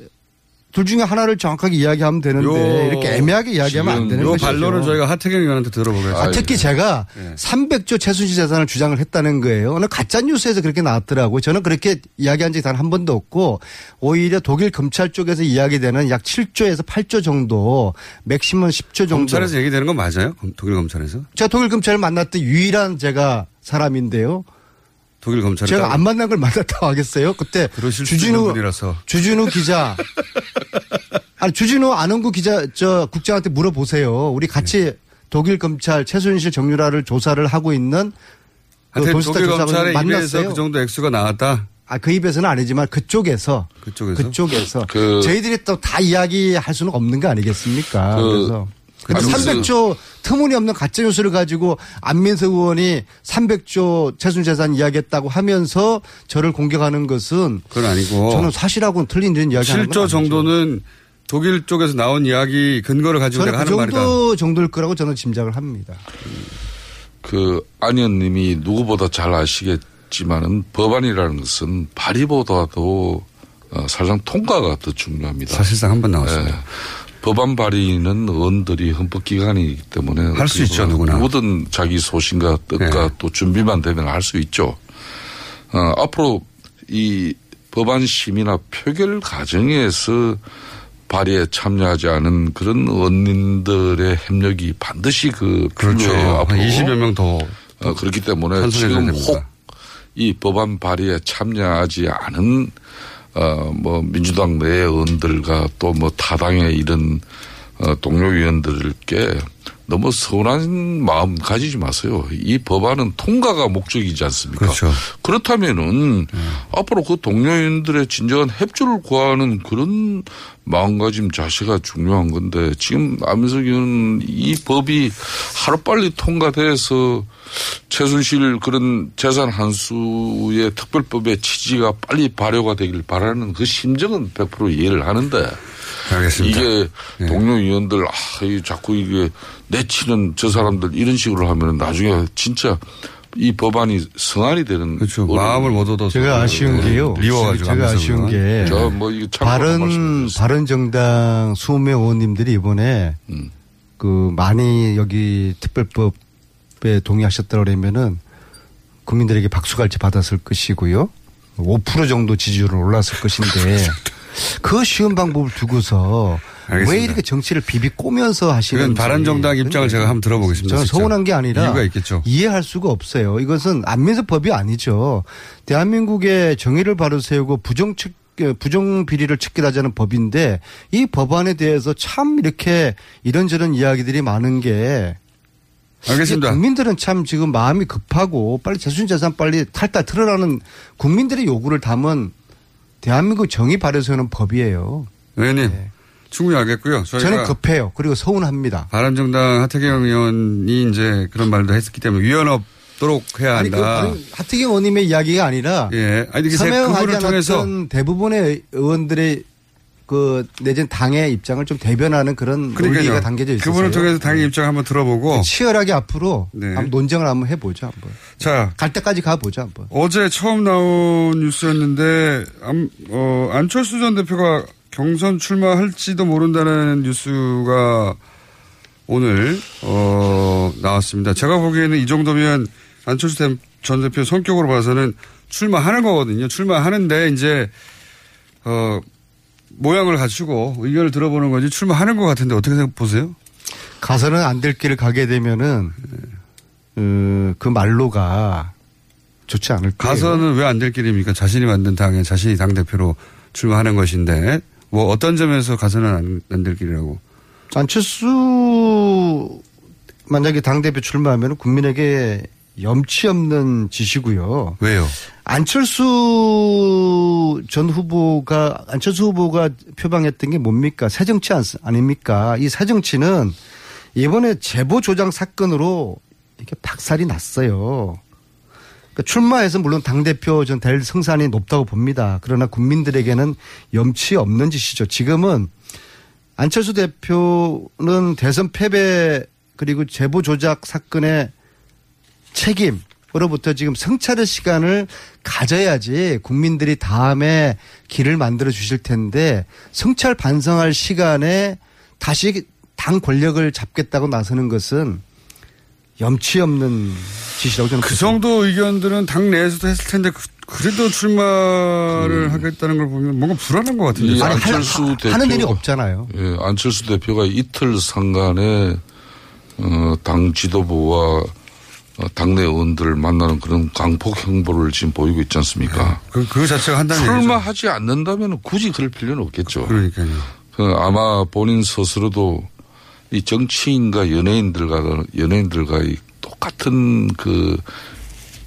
둘 중에 하나를 정확하게 이야기하면 되는데 이렇게 애매하게 이야기하면 안 되는 요 것이죠. 반론은 저희가 하태경 의원한테 들어보겠습니다. 아, 특히 제가 네. 300조 최순실 재산을 주장을 했다는 거예요. 오늘 가짜 뉴스에서 그렇게 나왔더라고요. 저는 그렇게 이야기한 적이 단 한 번도 없고 오히려 독일 검찰 쪽에서 이야기되는 약 7조에서 8조 정도 맥시멈 10조 정도. 검찰에서 얘기되는 건 맞아요? 검- 독일 검찰에서? 제가 독일 검찰을 만났던 유일한 제가 사람인데요. 독일 검찰에 제가 따로- 안 만난 걸 만났다고 하겠어요. 그때 주진우 분이라서. 주진우 기자 아니 주진우 안원구 기자 저 국장한테 물어보세요. 우리 같이 독일 검찰 최순실 정유라를 조사를 하고 있는 그 독일 검찰의 만났어요. 그 정도 액수가 나왔다. 아, 그 입에서는 아니지만 그쪽에서 그쪽에서 그쪽에서 그- 저희들이 또 다 이야기할 수는 없는 거 아니겠습니까? 그- 그래서 안민석- 300조 터무니없는 가짜 뉴스를 가지고 안민석 의원이 300조 최순 재산 이야기했다고 하면서 저를 공격하는 것은 그건 아니고. 저는 사실하고는 틀린 이야기 하는 건 7조 정도는 독일 쪽에서 나온 이야기 근거를 가지고 내가 그 하는 말이다. 정도 정도일 거라고 저는 짐작을 합니다. 그 안현님이 누구보다 잘 아시겠지만은 법안이라는 것은 발의보다도 어, 사실상 통과가 더 중요합니다. 사실상 한 번 나왔습니다. 예. 법안 발의는 의원들이 헌법기관이기 때문에 할수 어떻게 있죠, 누구나. 누구든 자기 소신과 뜻과 네. 또 준비만 되면 할 수 있죠. 어, 앞으로 이 법안 심의나 표결 과정에서 발의에 참여하지 않은 그런 의원님들의 협력이 반드시 그 그렇죠. 앞으로. 20여 명 더. 어, 그렇기 때문에 지금. 혹 이 법안 발의에 참여하지 않은 어, 뭐 민주당 내 의원들과 또 뭐 타당의 이런 어, 동료 의원들께 너무 서운한 마음 가지지 마세요. 이 법안은 통과가 목적이지 않습니까? 그렇죠. 그렇다면은 앞으로 그 동료 의원들의 진정한 협조를 구하는 그런 마음가짐 자세가 중요한 건데 지금 안민석 의원은 이 법이 하루빨리 통과돼서 최순실 그런 재산 한수의 특별법의 취지가 빨리 발효가 되길 바라는 그 심정은 100% 이해를 하는데 알겠습니다. 이게 동료 의원들 아, 이 자꾸 이게 내치는 저 사람들 이런 식으로 하면 나중에 진짜 이 법안이 성안이 되는 그렇죠. 마음을 못 얻어서 제가 아쉬운 게요. 미워가지고 제가 하면서 아쉬운. 게 참고로 바른. 바른 정당 20명 의원님들이 이번에 음. 그 많이 여기 특별법에 동의하셨다 그러면은 국민들에게 박수갈채 받았을 것이고요. 5% 정도 지지율은 올랐을 것인데 그 쉬운 방법을 두고서 알겠습니다. 왜 이렇게 정치를 비비 꼬면서 하시는지 바른정당 입장을 제가 한번 들어보겠습니다. 저는. 서운한 게 아니라 이유가 있겠죠. 이해할 수가 없어요. 이것은 안민석 법이 아니죠. 대한민국의 정의를 바로 세우고 부정 측 부정 비리를 척결하자는 법인데 이 법안에 대해서 참 이렇게 이런저런 이야기들이 많은 게 알겠습니다. 국민들은 참 지금 마음이 급하고 빨리 재순재산 빨리 탈탈 틀어라는 국민들의 요구를 담은 대한민국 정의 세우는 법이에요. 의원님 충분히 알겠고요. 저는 급해요. 그리고 서운합니다. 바른정당 하태경 의원이 이제 그런 말도 했었기 때문에 위헌 없도록 해야 아니 그 한다. 바른- 하태경 의원님의 이야기가 아니라 예. 아니, 서명하지 않았던 대부분의 의원들의 그 내진 당의 입장을 좀 대변하는 그런 논리가 담겨져 있어요. 그분을 통해서 당의 입장 한번 들어보고 치열하게 앞으로 네. 한번 논쟁을 한번 해보죠. 한번 자 갈 때까지 가보죠. 한번. 어제 처음 나온 뉴스였는데 암- 어, 안철수 전 대표가 경선 출마할지도 모른다는 뉴스가 오늘 어, 나왔습니다. 제가 보기에는 이 정도면 안철수 대- 전 대표 성격으로 봐서는 출마하는 거거든요. 출마하는데 이제 어, 모양을 갖추고 의견을 들어보는 거지 출마하는 것 같은데 어떻게 생각 보세요? 가서는 안 될 길을 가게 되면은 어, 그 말로가 좋지 않을 거예요. 가서는 왜 안 될 길입니까? 자신이 만든 당에 자신이 당 대표로 출마하는 것인데 뭐 어떤 점에서 가서는 안 될 길이라고? 안철수 만약에 당 대표 출마하면 국민에게 염치 없는 짓이고요. 왜요? 안철수 전 후보가 안철수 후보가 표방했던 게 뭡니까? 새 정치 안- 아닙니까? 이새 정치는 이번에 제보 조장 사건으로 이렇게 박살이 났어요. 그러니까 출마해서 물론 당 대표 전 될 성산이 높다고 봅니다. 그러나 국민들에게는 염치 없는 짓이죠. 지금은 안철수 대표는 대선 패배 그리고 제보 조작 사건의 책임 으로부터 지금 성찰의 시간을 가져야지 국민들이 다음에 길을 만들어 주실 텐데 성찰 반성할 시간에 다시 당 권력을 잡겠다고 나서는 것은 염치 없는 짓이라고 저는 그 정도 의견들은 당 내에서도 했을 텐데 그, 래도 출마를 하겠다는 걸 보면 뭔가 불안한 것 같은데. 이 안철수 대표가 없잖아요. 예, 안철수 대표가 이틀 상간에 어, 당 지도부와 어, 당내 의원들을 만나는 그런 강폭 행보를 지금 보이고 있지 않습니까? 그, 그 자체가 한다는 얘기죠. 출마하지 않는다면 굳이 그럴 필요는 없겠죠. 그러니까요. 그 아마 본인 스스로도 이 정치인과 연예인들과 연예인들과 이 똑같은 그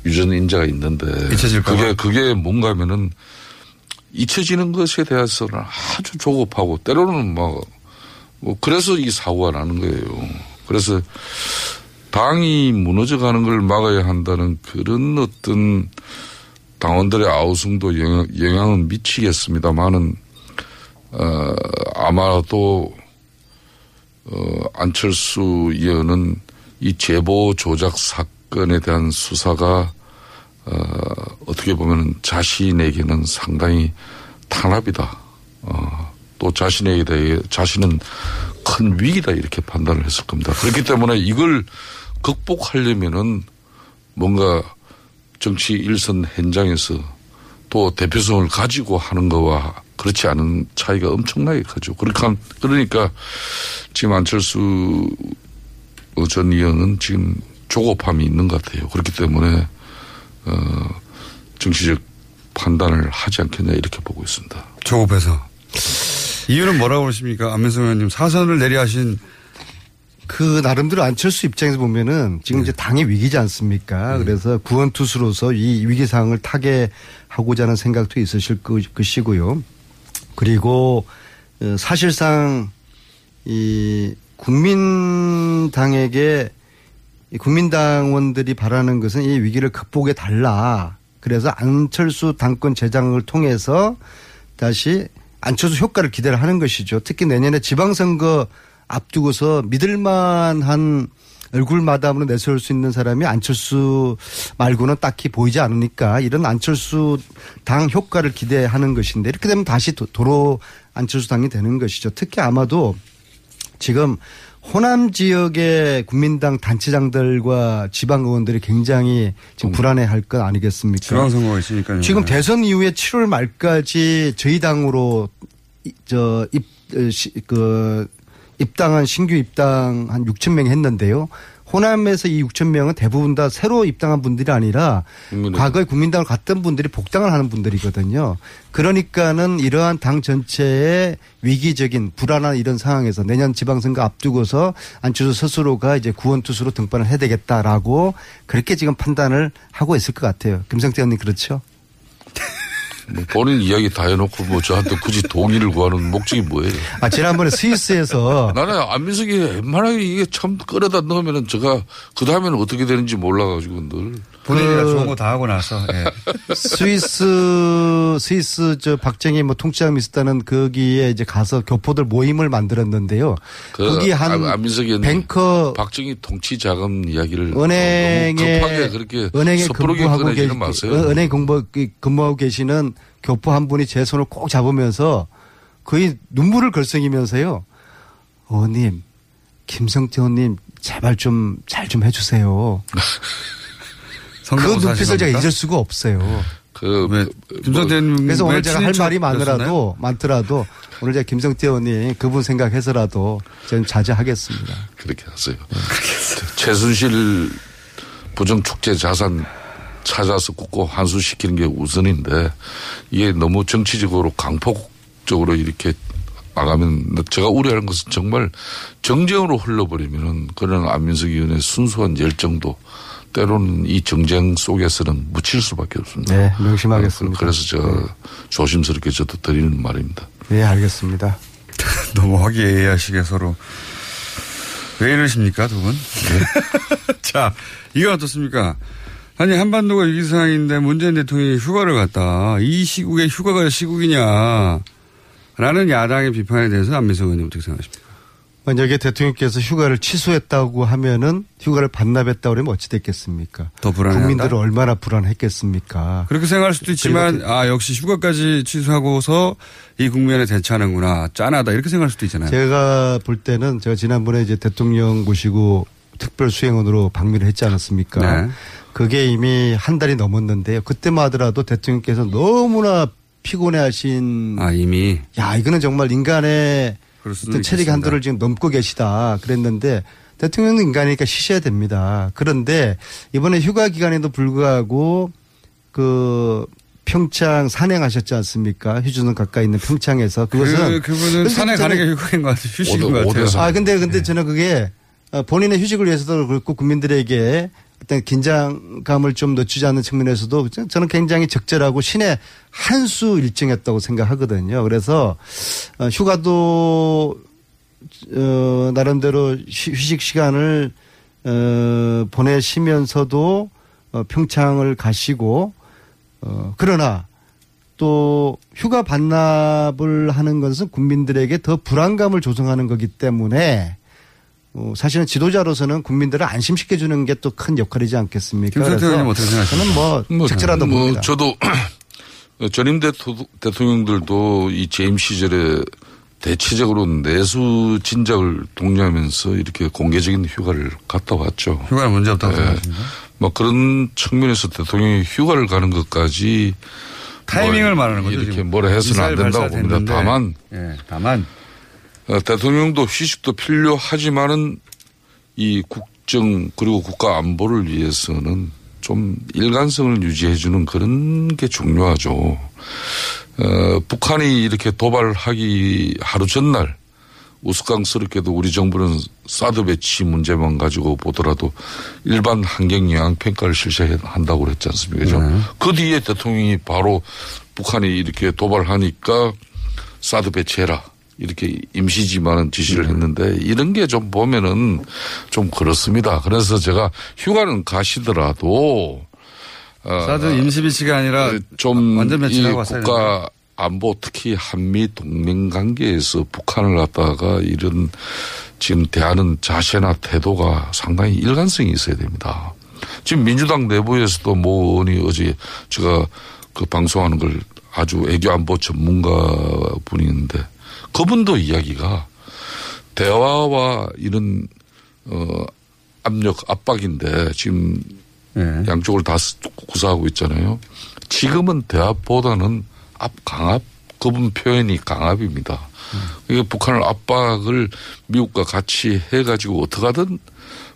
유전 인자가 있는데 잊혀질까 그게 그게 뭔가면은 잊혀지는 것에 대해서는 아주 조급하고 때로는 막 뭐 그래서 이 사고가 나는 거예요. 그래서 당이 무너져가는 걸 막아야 한다는 그런 어떤 당원들의 아우성도 영향, 영향은 미치겠습니다만은 어, 아마도 어, 안철수 의원은 이 제보 조작 사건에 대한 수사가 어, 어떻게 보면 자신에게는 상당히 탄압이다. 어, 또 자신에게 대해 자신은 큰 위기다 이렇게 판단을 했을 겁니다. 그렇기 때문에 이걸 극복하려면은 뭔가 정치 일선 현장에서 또 대표성을 가지고 하는 거와 그렇지 않은 차이가 엄청나게 크죠. 그러니까, 그러니까 지금 안철수 전 의원은 지금 조급함이 있는 것 같아요. 그렇기 때문에, 어, 정치적 판단을 하지 않겠냐 이렇게 보고 있습니다. 조급해서. 이유는 뭐라고 그러십니까? 안민석 의원님 사선을 내리하신 그 나름대로 안철수 입장에서 보면은 지금 네. 이제 당의 위기지 않습니까? 그래서 구원투수로서 이 위기 상황을 타개하고자 하는 생각도 있으실 것- 것이고요. 그리고 어, 사실상 이 국민당에게 이 국민당원들이 바라는 것은 이 위기를 극복해 달라. 그래서 안철수 당권 재장을 통해서 다시 안철수 효과를 기대를 하는 것이죠. 특히 내년에 지방선거 앞두고서 믿을만한 얼굴 마담으로 내세울 수 있는 사람이 안철수 말고는 딱히 보이지 않으니까 이런 안철수 당 효과를 기대하는 것인데 이렇게 되면 다시 도- 도로 안철수 당이 되는 것이죠. 특히 아마도 지금 호남 지역의 국민당 단체장들과 지방 의원들이 굉장히 지금 불안해할 것 아니겠습니까? 지방선거가 있으니까요. 지금 대선 이후에 7월 말까지 저희 당으로 이- 저 입, 어, 시- 그 입당한 신규 입당 한 6천 명 했는데요. 호남에서 이 6천 명은 대부분 다 새로 입당한 분들이 아니라 과거에 국민당을 갔던 분들이 복당을 하는 분들이거든요. 그러니까는 이러한 당 전체의 위기적인 불안한 이런 상황에서 내년 지방선거 앞두고서 안철수 스스로가 이제 구원투수로 등판을 해야 되겠다라고 그렇게 지금 판단을 하고 있을 것 같아요. 김성태 의원님 그렇죠? 뭐 본인 이야기 다 해놓고 뭐 저한테 굳이 동의를 구하는 목적이 뭐예요? 아, 지난번에 스위스에서 나는 안민석이 웬만하게 이게 참 끌어다 넣으면은 제가 그 다음에는 어떻게 되는지 몰라가지고 늘. 본인이라 그- 좋은 거 다 하고 나서. 예. 스위스 스위스 저 박정희 뭐 통치장이 있었다는 거기에 이제 가서 교포들 모임을 만들었는데요. 그 거기 한 안- 안민석이 뱅커 박정희 통치 자금 이야기를 은행에 급하게 그렇게 은행에 근무하고 꺼내지는 계시 마세요. 어, 은행 근무 근무하고 계시는 교포 한 분이 제 손을 꼭 잡으면서 거의 눈물을 걸썩이면서요. 어님 김성태 의원님 제발 좀 잘좀 해주세요. 그 눈빛을 제가? 잊을 수가 없어요. 그 김성태 의원님 그래서 오늘 왜 제가 할 말이 많으라도? 많더라도 오늘 제가 김성태 의원님 그분 생각해서라도 저는 자제하겠습니다. 그렇게 하세요. 최순실 부정축제 자산 찾아서 굽고 환수시키는 게 우선인데 이게 너무 정치적으로 강폭적으로 이렇게 나가면 제가 우려하는 것은 정말 정쟁으로 흘러버리면은 그런 안민석 의원의 순수한 열정도 때로는 이 정쟁 속에서는 묻힐 수밖에 없습니다. 네, 명심하겠습니다. 그래서 저 조심스럽게 저도 드리는 말입니다. 네, 알겠습니다. 너무 화기애애하시게 서로. 왜 이러십니까, 두 분? 네. 자, 이거 어떻습니까? 아니, 한반도가 위기 상황인데 문재인 대통령이 휴가를 갔다. 이 시국에 휴가가 시국이냐. 라는 야당의 비판에 대해서 안민석 의원님 어떻게 생각하십니까? 만약에 대통령께서 휴가를 취소했다고 하면은 휴가를 반납했다고 그러면 어찌 됐겠습니까? 더 불안해한다? 국민들은 얼마나 불안했겠습니까? 그렇게 생각할 수도 있지만, 아, 역시 휴가까지 취소하고서 이 국면에 대처하는구나. 짠하다. 이렇게 생각할 수도 있잖아요. 제가 볼 때는 제가 지난번에 이제 대통령 모시고 특별 수행원으로 방미를 했지 않았습니까? 네. 그게 이미 한 달이 넘었는데요. 그때만 하더라도 대통령께서 너무나 피곤해 하신. 아, 이미. 야, 이거는 정말 인간의 어떤 체력 있겠습니다. 한도를 지금 넘고 계시다. 그랬는데 대통령은 인간이니까 쉬셔야 됩니다. 그런데 이번에 휴가 기간에도 불구하고 그 평창 산행하셨지 않습니까? 휴전선 가까이 있는 평창에서 그것은 그, 그분은 산에 가는 게 휴가인 것 같아요. 휴식인 것 같아요. 아 근데 근데 네. 저는 그게 어, 본인의 휴식을 위해서도 그렇고 국민들에게 어떤 긴장감을 좀 늦추지 않는 측면에서도 저- 저는 굉장히 적절하고 신의 한 수 일정이었다고 생각하거든요. 그래서 어, 휴가도 어, 나름대로 휴- 휴식 시간을 어, 보내시면서도 어, 평창을 가시고 어, 그러나 또 휴가 반납을 하는 것은 국민들에게 더 불안감을 조성하는 거기 때문에 어, 사실은 지도자로서는 국민들을 안심시켜 주는 게 또 큰 역할이지 않겠습니까? 김성태 의원님 어떻게 생각하십니까? 저는 뭐 적절하다 뭐 봅니다. 저도 전임 대통령들도 이 재임 시절에 대체적으로 내수 진작을 독려하면서 이렇게 공개적인 휴가를 갔다 왔죠. 휴가는 문제 없다고 예. 생각하십니까? 뭐 그런 측면에서 대통령이 휴가를 가는 것까지 타이밍을 뭐 말하는 거죠. 이렇게. 뭐라 해서는 안 된다고 봅니다. 다만 예, 다만 어, 대통령도 휴식도 필요하지만은 이 국정 그리고 국가 안보를 위해서는 좀 일관성을 유지해주는 그런 게 중요하죠. 어, 북한이 이렇게 도발하기 하루 전날 우스꽝스럽게도 우리 정부는 사드 배치 문제만 가지고 보더라도 일반 환경 영향 평가를 실시한다고 그랬지 않습니까? 그죠? 네. 그 뒤에 대통령이 바로 북한이 이렇게 도발하니까 사드 배치해라. 이렇게 임시지만은 지시를 했는데 이런 게 좀 보면은 좀 그렇습니다. 그래서 제가 휴가는 가시더라도 어, 사드 임시 비치가 아니라 좀 완전 왔어야 국가 안보 특히 한미 동맹 관계에서 북한을 갖다가 이런 지금 대하는 자세나 태도가 상당히 일관성이 있어야 됩니다. 지금 민주당 내부에서도 모 의원이 어제 제가 그 방송하는 걸 아주 애교 안보 전문가 분이 있는데 그분도 이야기가 대화와 이런 어 압력 압박인데 지금 양쪽을 다 구사하고 있잖아요. 지금은 대합보다는 압 강압 그분 표현이 강압입니다. 이게 북한을 압박을 미국과 같이 해가지고 어떻게든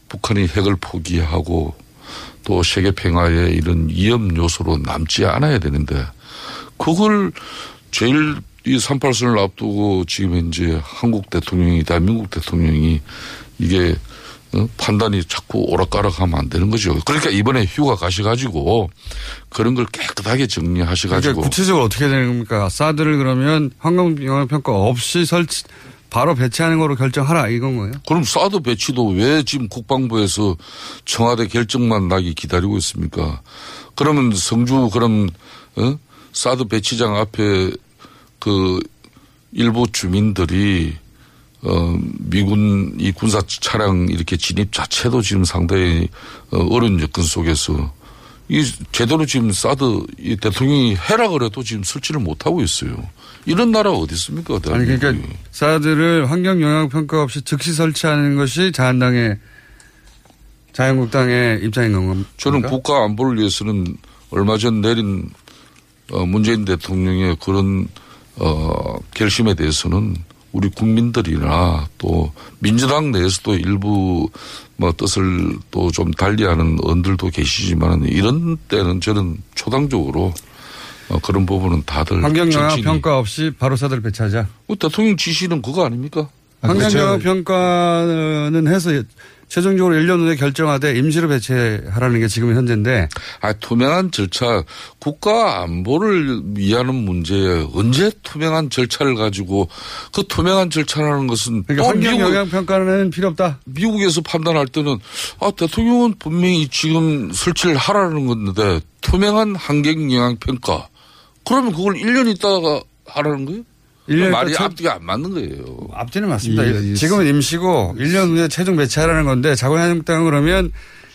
북한이 핵을 포기하고 또 세계 평화의 이런 위험 요소로 남지 않아야 되는데 그걸 제일 이 38선을 앞두고 지금 현재 한국 대통령이 대한민국 대통령이 이게 어? 판단이 자꾸 오락가락하면 안 되는 거죠. 그러니까 이번에 휴가 가셔가지고 그런 걸 깨끗하게 정리하셔가지고 그러니까 구체적으로 어떻게 되는 겁니까? 사드를 그러면 환경 영향 평가 없이 설치 바로 배치하는 거로 결정하라 이건 거예요? 그럼 사드 배치도 왜 지금 국방부에서 청와대 결정만 나기 기다리고 있습니까? 그러면 성주 그럼 어? 사드 배치장 앞에 그 일부 주민들이 어, 미군 이 군사 차량 이렇게 진입 자체도 지금 상당히 어, 어려운 여건 속에서 이 제대로 지금 사드 이 대통령이 해라 그래도 지금 설치를 못 하고 있어요. 이런 나라 어디 있습니까? 아니 그러니까 사드를 환경 영향 평가 없이 즉시 설치하는 것이 자한당의 자유한국당의 입장인 건가요? 저는 국가 안보를 위해서는 얼마 전 내린 어, 문재인 대통령의 그런 어, 결심에 대해서는 우리 국민들이나 또 민주당 내에서도 일부 뭐 뜻을 또 좀 달리하는 언들도 계시지만 이런 때는 저는 초당적으로 어, 그런 부분은 다들 환경 영향 정치인이 평가 없이 바로 사드를 배치하자. 뭐 대통령 지시는 그거 아닙니까? 환경 영향 평가는 해서 최종적으로 1년 후에 결정하되 임시로 배치하라는 게 지금 현재인데. 아, 투명한 절차, 국가 안보를 위하는 문제에 언제 투명한 절차를 가지고 그 투명한 절차라는 것은 그러니까 또 환경 미국- 영향 평가는 필요 없다. 미국에서 판단할 때는 아, 대통령은 분명히 지금 설치를 하라는 건데 투명한 환경 영향 평가. 그러면 그걸 1년 있다가 하라는 거예요? 일년 말이 첫- 앞뒤가 안 맞는 거예요. 앞뒤는 맞습니다. 예, 예. 지금은 임시고 1년 후에 최종 배치하라는 건데 자유한국당은 그러면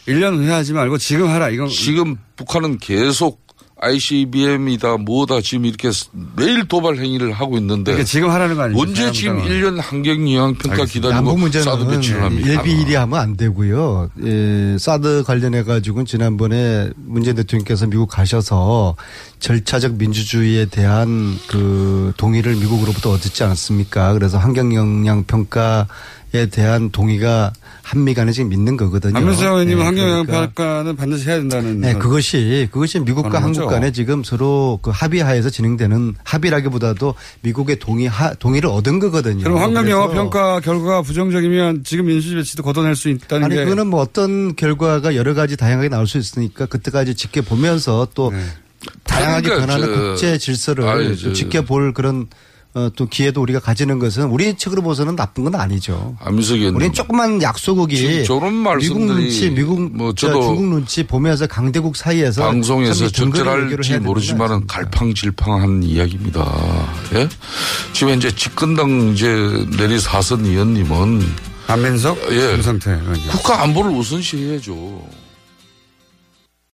1년 후에 하지 말고 지금 하라 이건 지금 북한은 계속 ICBM이다 뭐다 지금 이렇게 매일 도발 행위를 하고 있는데 그러니까 지금 하라는 거 아닙니까? 언제 지금 자유한국당은. 1년 환경 영향 평가 기다리고 사드 배치를 합니까? 일비일이 하면 안 되고요. 예, 사드 관련해 가지고는 지난번에 문재인 대통령께서 미국 가셔서 절차적 민주주의에 대한 그 동의를 미국으로부터 얻었지 않았습니까? 그래서 환경 영향 평가 에 대한 동의가 한미 간에 지금 있는 거거든요. 안민수 의원님은 예, 환경 영향 그러니까 평가는 반드시 해야 된다는. 네, 건. 그것이 그것이 미국과 한국 거죠. 간에 지금 서로 그 합의하에서 진행되는 합의라기보다도 미국의 동의 하, 동의를 얻은 거거든요. 그럼 환경 영향 그래서 평가 결과가 부정적이면 지금 민주주의 배치도 걷어낼 수 있다는 아니 게. 그거는 뭐 어떤 결과가 여러 가지 다양하게 나올 수 있으니까 그때까지 지켜보면서 또 다양하게 그러니까 변하는 저- 국제 질서를 아니, 저- 지켜볼 그런 어, 또 기회도 우리가 가지는 것은 우리 측으로 봐서는 나쁜 건 아니죠. 안민석 의원님. 우리는 조그만 약소국이 미국 눈치, 미국 뭐저 저도 중국 눈치 보면서 강대국 사이에서 방송에서 적절할지 모르지만은 갈팡질팡한 이야기입니다. 예? 지금 이제 집권당 이제 내리 사선 의원님은 안민석, 예. 김성태 의원님. 국가 안보를 우선시해야죠.